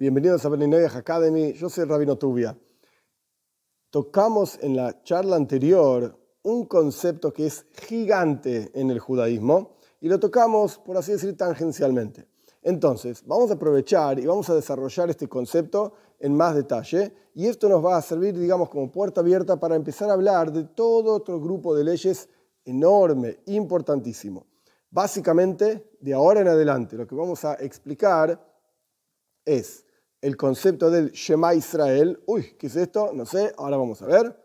Bienvenidos a Beninoyah Academy, yo soy Rabino Tubia. Tocamos en la charla anterior un concepto que es gigante en el judaísmo y lo tocamos, por así decir, tangencialmente. Entonces, vamos a aprovechar y vamos a desarrollar este concepto en más detalle y esto nos va a servir, digamos, como puerta abierta para empezar a hablar de todo otro grupo de leyes enorme, importantísimo. Básicamente, de ahora en adelante, lo que vamos a explicar es el concepto del Shema Israel. Uy, ¿qué es esto? No sé, ahora vamos a ver.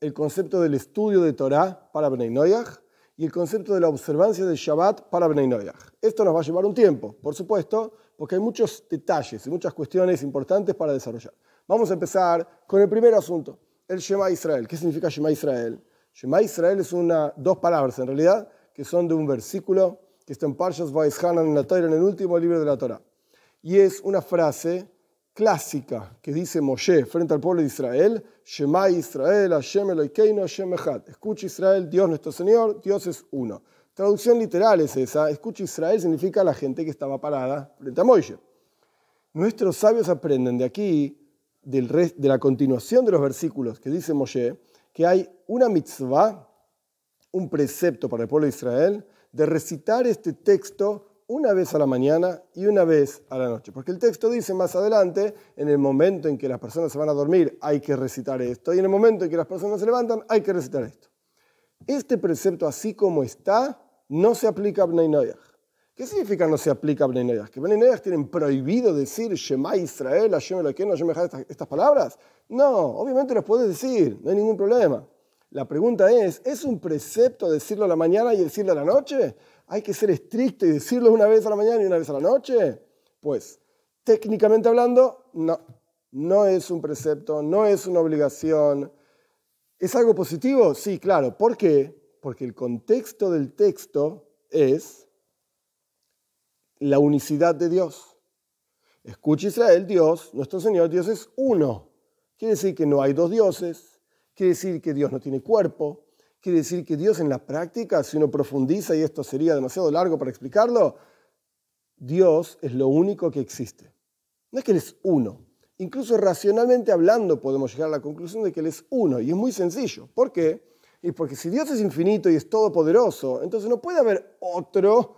El concepto del estudio de Torah para Bnei Noyach y el concepto de la observancia del Shabbat para Bnei Noyach. Esto nos va a llevar un tiempo, por supuesto, porque hay muchos detalles y muchas cuestiones importantes para desarrollar. Vamos a empezar con el primer asunto, el Shema Israel. ¿Qué significa Shema Israel? Shema Israel es una, dos palabras en realidad, que son de un versículo que está en Parshas Vaishanan en la Torah, en el último libro de la Torah. Y es una frase clásica que dice Moshe frente al pueblo de Israel, Shema Israel, Hashem Eloikeinu, Hashem Echad. Escucha Israel, Dios nuestro Señor, Dios es uno. Traducción literal es esa, escucha Israel significa la gente que estaba parada frente a Moshe. Nuestros sabios aprenden de aquí, de la continuación de los versículos que dice Moshe, que hay una mitzvah, un precepto para el pueblo de Israel, de recitar este texto una vez a la mañana y una vez a la noche. Porque el texto dice más adelante, en el momento en que las personas se van a dormir hay que recitar esto, y en el momento en que las personas se levantan hay que recitar esto. Este precepto así como está, no se aplica a Bnei Noyach. ¿Qué significa no se aplica a Bnei Noyach? ¿Que Bnei Noyach tienen prohibido decir Shema Israel, Hashem Elokeinu, Hashem estas, estas palabras? No, obviamente las puedes decir, no hay ningún problema. La pregunta es, ¿es un precepto decirlo a la mañana y decirlo a la noche? hay que ser estricto y decirlo una vez a la mañana y una vez a la noche? Pues, técnicamente hablando, no. No es un precepto, no es una obligación. ¿Es algo positivo? Sí, claro. ¿Por qué? Porque el contexto del texto es la unicidad de Dios. Escucha Israel, Dios, nuestro Señor, Dios es uno. Quiere decir que no hay dos dioses, quiere decir que Dios no tiene cuerpo, Quiere decir que Dios en la práctica, si uno profundiza, y esto sería demasiado largo para explicarlo, Dios es lo único que existe. No es que Él es uno. Incluso racionalmente hablando podemos llegar a la conclusión de que Él es uno. Y es muy sencillo. ¿Por qué? Y porque si Dios es infinito y es todopoderoso, entonces no puede haber otro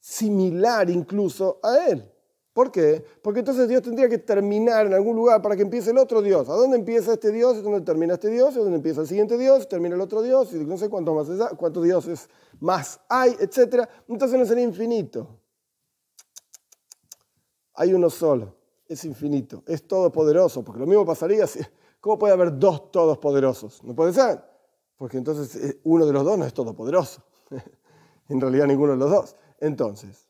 similar incluso a Él. ¿Por qué? Porque entonces Dios tendría que terminar en algún lugar para que empiece el otro Dios. ¿A dónde empieza este Dios? ¿Es donde termina este Dios? ¿Es donde empieza el siguiente Dios? ¿Termina el otro Dios? Y no sé cuántos, más cuántos dioses más hay, etc. Entonces no sería infinito. Hay uno solo. Es infinito. Es todopoderoso. Porque lo mismo pasaría si... ¿Cómo puede haber dos todopoderosos? No puede ser. Porque entonces eh, uno de los dos no es todopoderoso. en realidad ninguno de los dos. Entonces,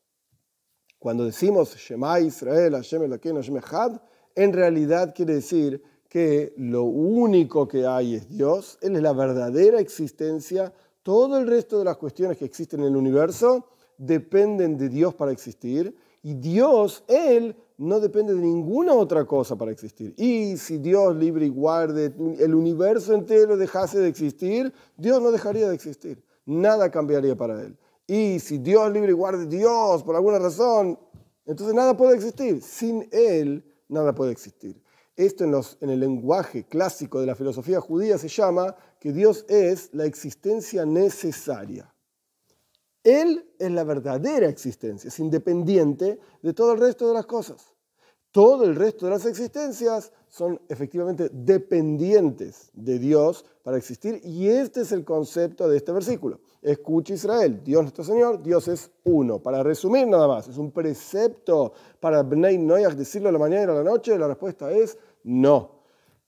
cuando decimos Shema Israel, Hashem Elokeinu, Hashem Echad, en realidad quiere decir que lo único que hay es Dios, Él es la verdadera existencia, todo el resto de las cuestiones que existen en el universo dependen de Dios para existir y Dios, Él, no depende de ninguna otra cosa para existir. Y si Dios libre y guarde el universo entero dejase de existir, Dios no dejaría de existir. Nada cambiaría para Él. Y si Dios libre y guarde Dios por alguna razón, entonces nada puede existir. Sin Él, nada puede existir. Esto en, el lenguaje clásico de la filosofía judía se llama que Dios es la existencia necesaria. Él es la verdadera existencia, es independiente de todo el resto de las cosas. Todo el resto de las existencias son efectivamente dependientes de Dios para existir y este es el concepto de este versículo. Escucha Israel, Dios nuestro Señor, Dios es uno. Para resumir nada más, ¿es un precepto para Bnei decirlo a la mañana y a la noche? La respuesta es no.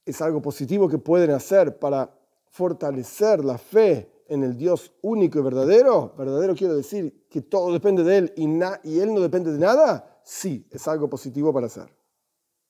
Es algo positivo que pueden hacer para fortalecer la fe en el Dios único y verdadero. Verdadero quiero decir que todo depende de Él y Él no depende de nada. Sí, es algo positivo para hacer.